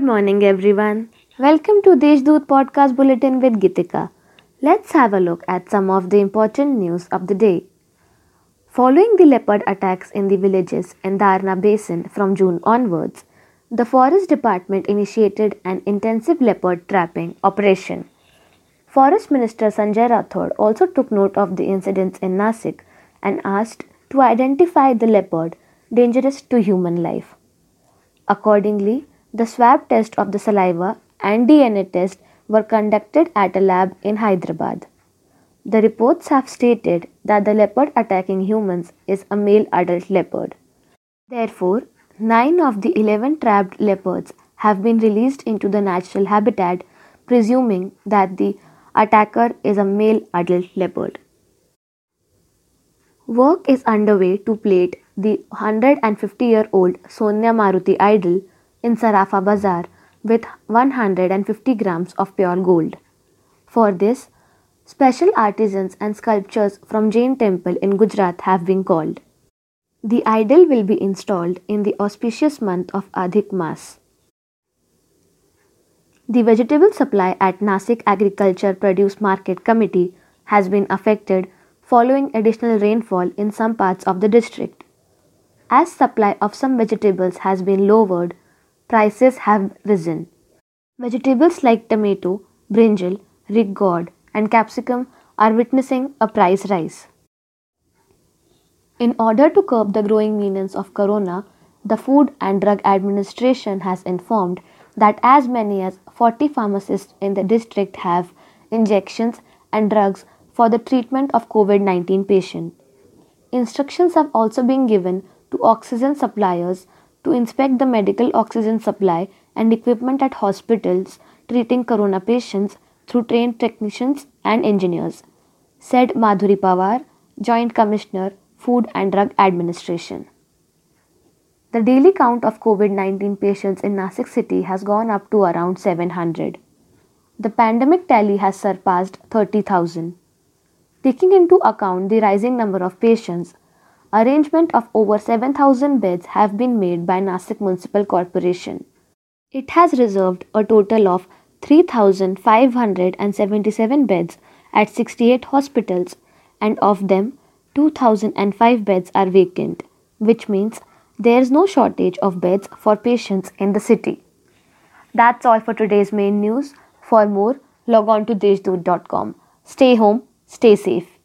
Good morning, everyone. Welcome to Deshdoot Podcast Bulletin with Gitika. Let's have a look at some of the important news of the day. Following the leopard attacks in the villages in Darna Basin from June onwards, the Forest Department initiated an intensive leopard trapping operation. Forest Minister Sanjay Rathod also took note of the incidents in Nasik and asked to identify the leopard dangerous to human life. Accordingly, the swab test of the saliva and DNA test were conducted at a lab in Hyderabad. The reports have stated that the leopard attacking humans is a male adult leopard. Therefore, 9 of the 11 trapped leopards have been released into the natural habitat, presuming that the attacker is a male adult leopard. Work is underway to plate the 150 year old Sonia Maruti idol in Sarafa Bazaar with 150 grams of pure gold. For this, special artisans and sculptures from Jain temple in Gujarat have been called. The idol will be installed in the auspicious month of Adhik Mas. The vegetable supply at Nasik Agriculture Produce Market Committee has been affected following additional rainfall in some parts of the district. As supply of some vegetables has been lowered, prices have risen. Vegetables like tomato, brinjal, rigord, and capsicum are witnessing a price rise. In order to curb the growing menace of corona, the Food and Drug Administration has informed that as many as 40 pharmacists in the district have injections and drugs for the treatment of COVID 19 patients. Instructions have also been given to oxygen suppliers to inspect the medical oxygen supply and equipment at hospitals treating corona patients through trained technicians and engineers, said Madhuri Pawar, Joint Commissioner, Food and Drug Administration. The daily count of COVID 19 patients in Nasik city has gone up to around 700. The pandemic tally has surpassed 30,000. Taking into account the rising number of patients, arrangement of over 7000 beds have been made by Nasik Municipal Corporation. It has reserved a total of 3577 beds at 68 hospitals and of them 2005 beds are vacant, which means there is no shortage of beds for patients in the city. That's all for today's main news. For more, log on to deshdoot.com. Stay home Stay safe.